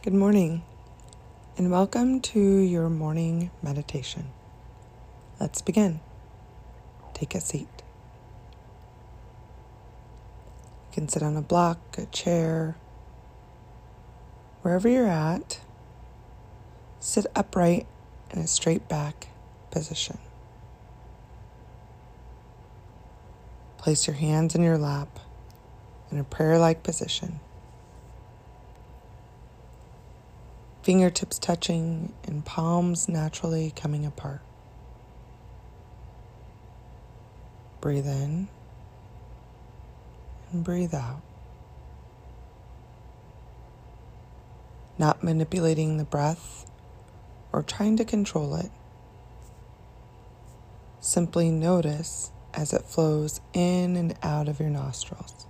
Good morning, and welcome to your morning meditation. Let's begin. Take a seat. You can sit on a block, a chair, wherever you're at. Sit upright in a straight back position. Place your hands in your lap in a prayer like position. Fingertips touching and palms naturally coming apart. Breathe in and breathe out. Not manipulating the breath or trying to control it. Simply notice as it flows in and out of your nostrils.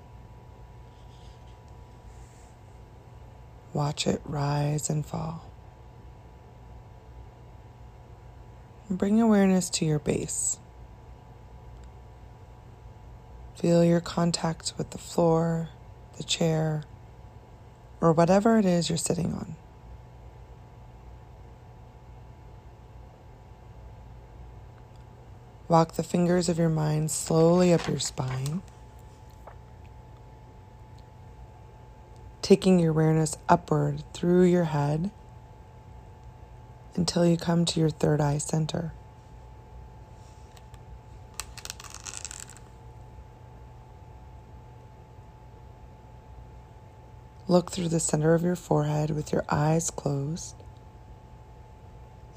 Watch it rise and fall. bring awareness to your base. Feel your contact with the floor, the chair, or whatever it is you're sitting on. Walk the fingers of your mind slowly up your spine, taking your awareness upward through your head until you come to your third eye center. Look through the center of your forehead with your eyes closed,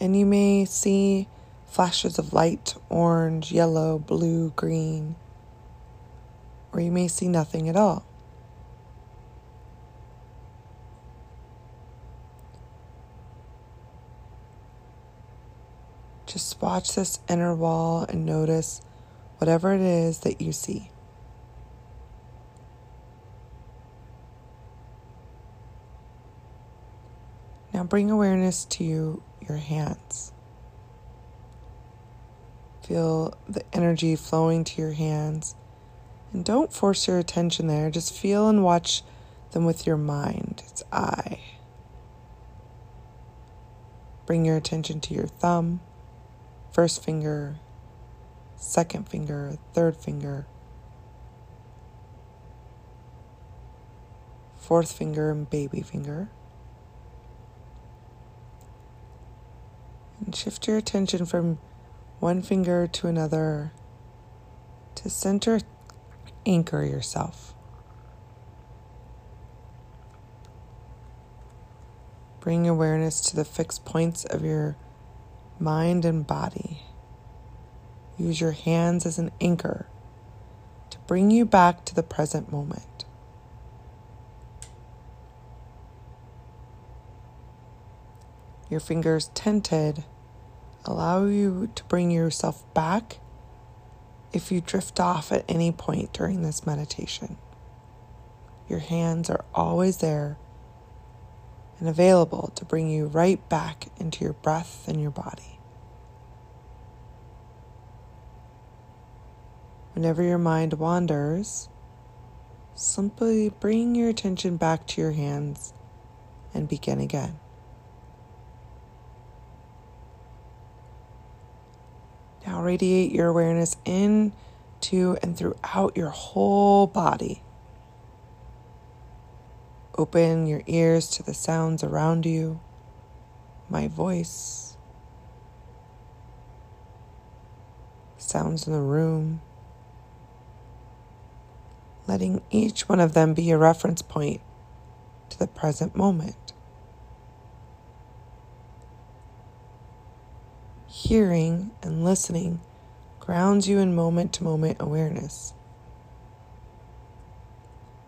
and you may see flashes of light orange, yellow, blue, green, or you may see nothing at all. Just watch this inner wall and notice whatever it is that you see. Now bring awareness to you, your hands. Feel the energy flowing to your hands. And don't force your attention there. Just feel and watch them with your mind. It's I. Bring your attention to your thumb, first finger, second finger, third finger, fourth finger, and baby finger. And shift your attention from one finger to another to center, anchor yourself. Bring awareness to the fixed points of your mind and body. Use your hands as an anchor to bring you back to the present moment. Your fingers tented allow you to bring yourself back if you drift off at any point during this meditation. Your hands are always there and available to bring you right back into your breath and your body. Whenever your mind wanders, simply bring your attention back to your hands and begin again. Now radiate your awareness into and throughout your whole body. Open your ears to the sounds around you, my voice, sounds in the room, letting each one of them be a reference point to the present moment. hearing and listening grounds you in moment to moment awareness.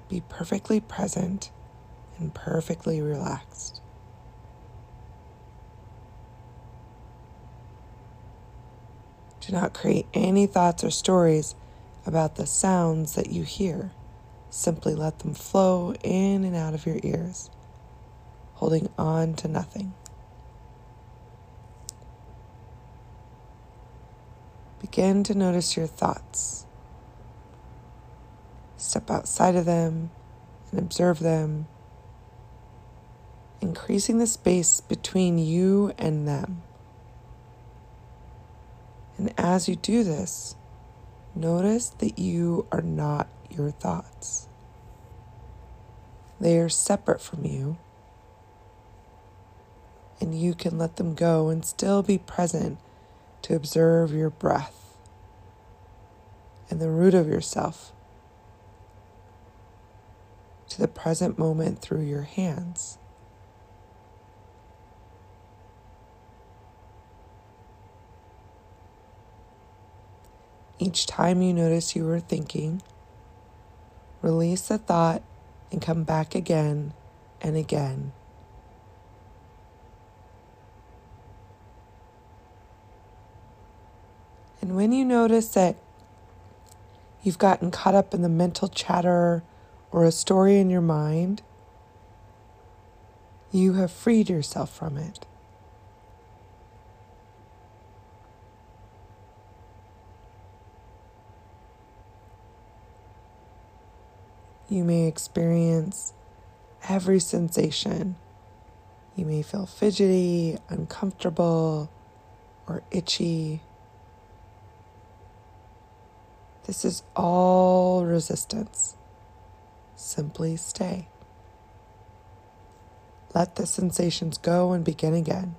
Be perfectly present and perfectly relaxed. Do not create any thoughts or stories about the sounds that you hear. Simply let them flow in and out of your ears, holding on to nothing. Begin to notice your thoughts. Step outside of them and observe them. Increasing the space between you and them. And as you do this, notice that you are not your thoughts. They are separate from you, and you can let them go and still be present to observe your breath and the root of yourself to the present moment through your hands. Each time you notice you are thinking, release the thought and come back again and again. And when you notice that you've gotten caught up in the mental chatter or a story in your mind, you have freed yourself from it. You may experience every sensation. You may feel fidgety, uncomfortable, or itchy. This is all resistance. Simply stay. Let the sensations go and begin again.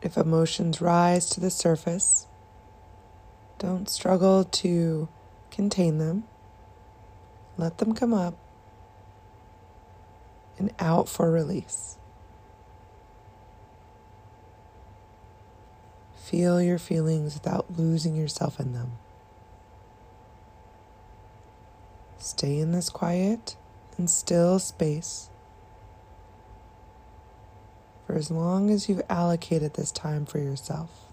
If emotions rise to the surface, don't struggle to contain them. Let them come up and out for release. Feel your feelings without losing yourself in them. Stay in this quiet and still space for as long as you've allocated this time for yourself.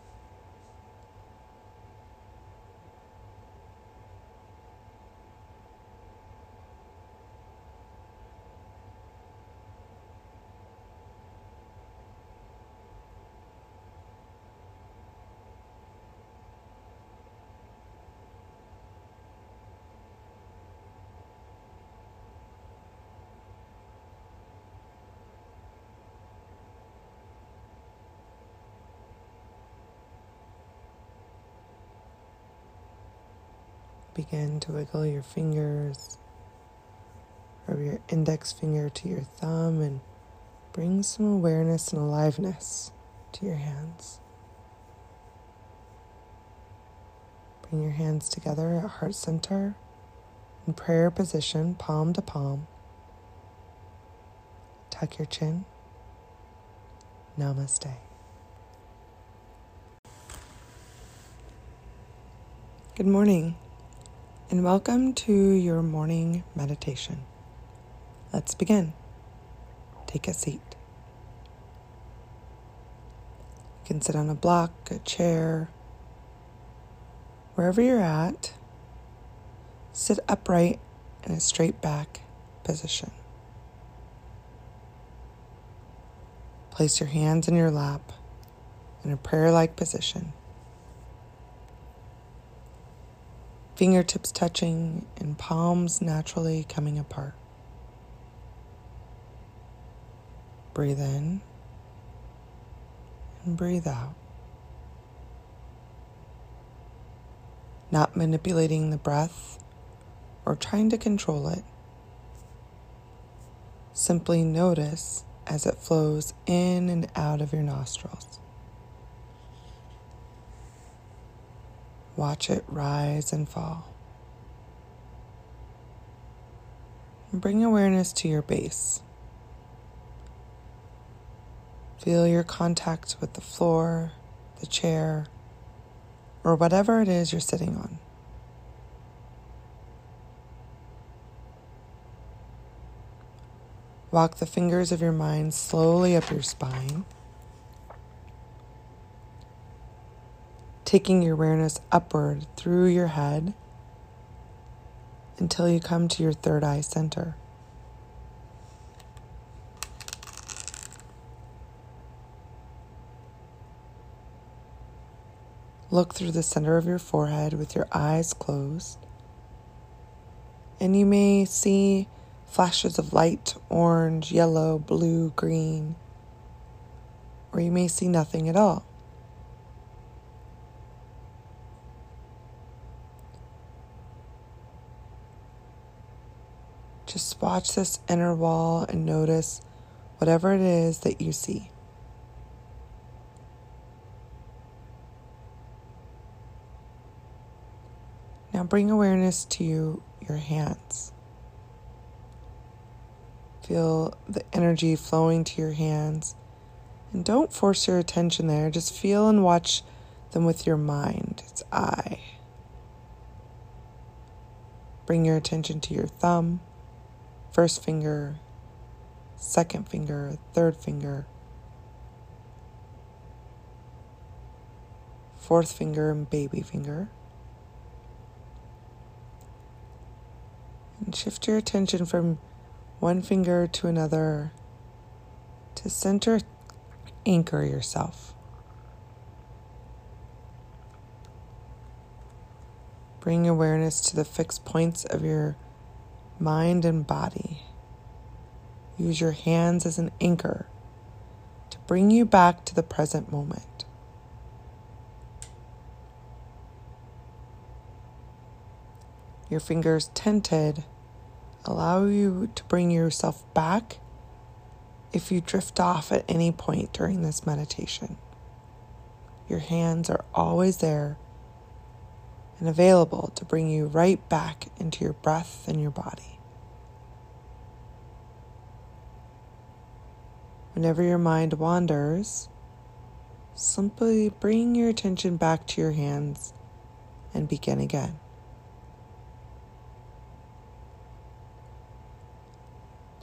Begin to wiggle your fingers, rub your index finger to your thumb, and bring some awareness and aliveness to your hands. Bring your hands together at heart center in prayer position, palm to palm. Tuck your chin. Namaste. Good morning and welcome to your morning meditation. Let's begin. Take a seat. You can sit on a block, a chair, wherever you're at. Sit upright in a straight back position. Place your hands in your lap in a prayer like position. Fingertips touching and palms naturally coming apart. Breathe in and breathe out. Not manipulating the breath or trying to control it. Simply notice as it flows in and out of your nostrils. Watch it rise and fall. bring awareness to your base. Feel your contact with the floor, the chair, or whatever it is you're sitting on. Walk the fingers of your mind slowly up your spine. Taking your awareness upward through your head until you come to your third eye center. Look through the center of your forehead with your eyes closed And you may see flashes of light orange, yellow, blue, green, or you may see nothing at all. Just watch this inner wall and notice whatever it is that you see. Now bring awareness to your hands. Feel the energy flowing to your hands. And don't force your attention there. Just feel and watch them with your mind. It's I. Bring your attention to your thumb, first finger, second finger, third finger, fourth finger, and baby finger. And shift your attention from one finger to another to center, anchor yourself. Bring awareness to the fixed points of your mind and body. Use your hands as an anchor to bring you back to the present moment. Your fingers tented allow you to bring yourself back if you drift off at any point during this meditation. Your hands are always there and available to bring you right back into your breath and your body. Whenever your mind wanders, simply bring your attention back to your hands and begin again.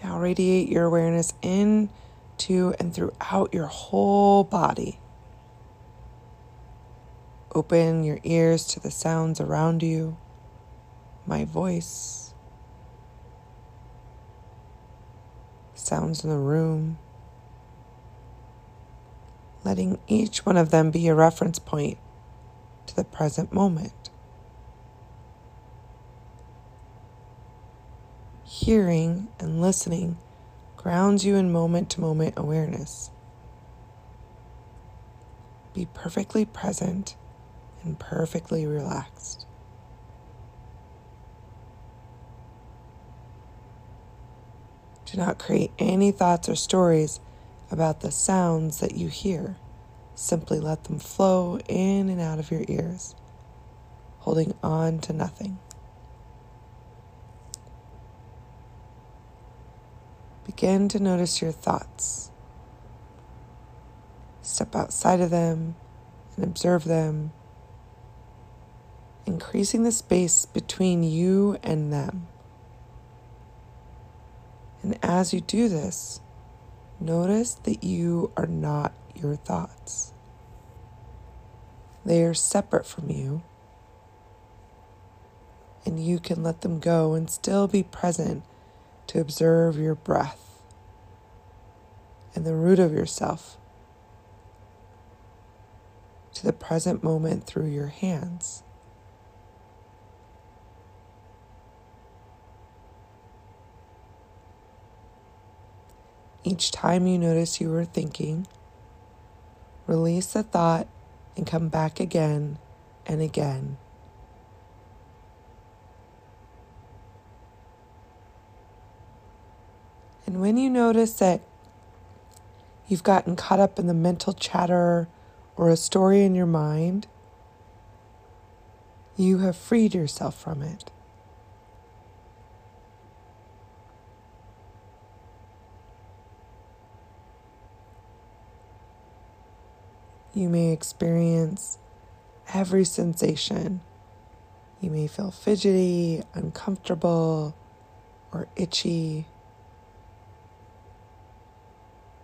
Now radiate your awareness into and throughout your whole body. Open your ears to the sounds around you, my voice, sounds in the room, letting each one of them be a reference point to the present moment. hearing and listening grounds you in moment to moment awareness. Be perfectly present and perfectly relaxed. Do not create any thoughts or stories about the sounds that you hear. Simply let them flow in and out of your ears, holding on to nothing. Begin to notice your thoughts. Step outside of them and observe them, increasing the space between you and them. And as you do this, notice that you are not your thoughts. They are separate from you, and you can let them go and still be present to observe your breath and the root of yourself to the present moment through your hands. Each time you notice you are thinking, release the thought and come back again and again And when you notice that you've gotten caught up in the mental chatter or a story in your mind, you have freed yourself from it. You may experience every sensation. You may feel fidgety, uncomfortable, or itchy.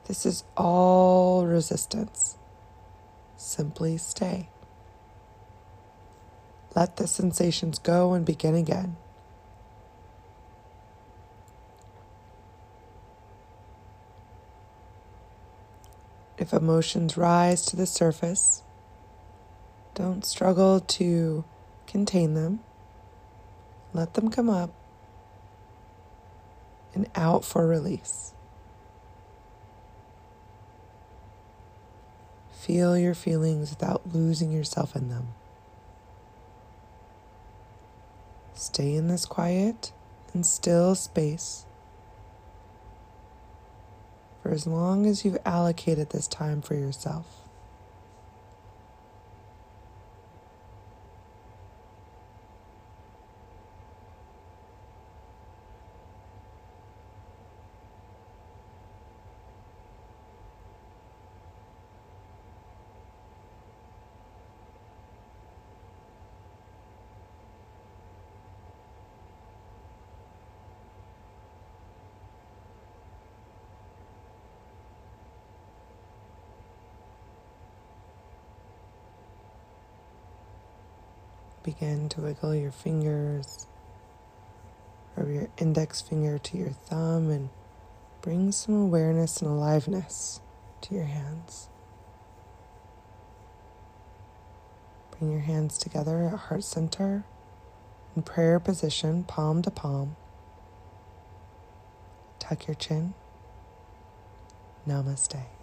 This is all resistance. Simply stay. Let the sensations go and begin again. If emotions rise to the surface, don't struggle to contain them. Let them come up and out for release. Feel your feelings without losing yourself in them. Stay in this quiet and still space for as long as you've allocated this time for yourself. Begin to wiggle your fingers from your index finger to your thumb and bring some awareness and aliveness to your hands. Bring your hands together at heart center in prayer position, palm to palm. Tuck your chin. Namaste.